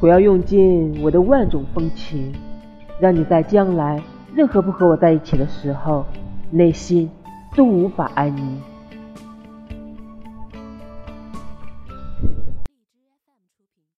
我要用尽我的万种风情让你在将来任何不和我在一起的时候内心都无法安宁。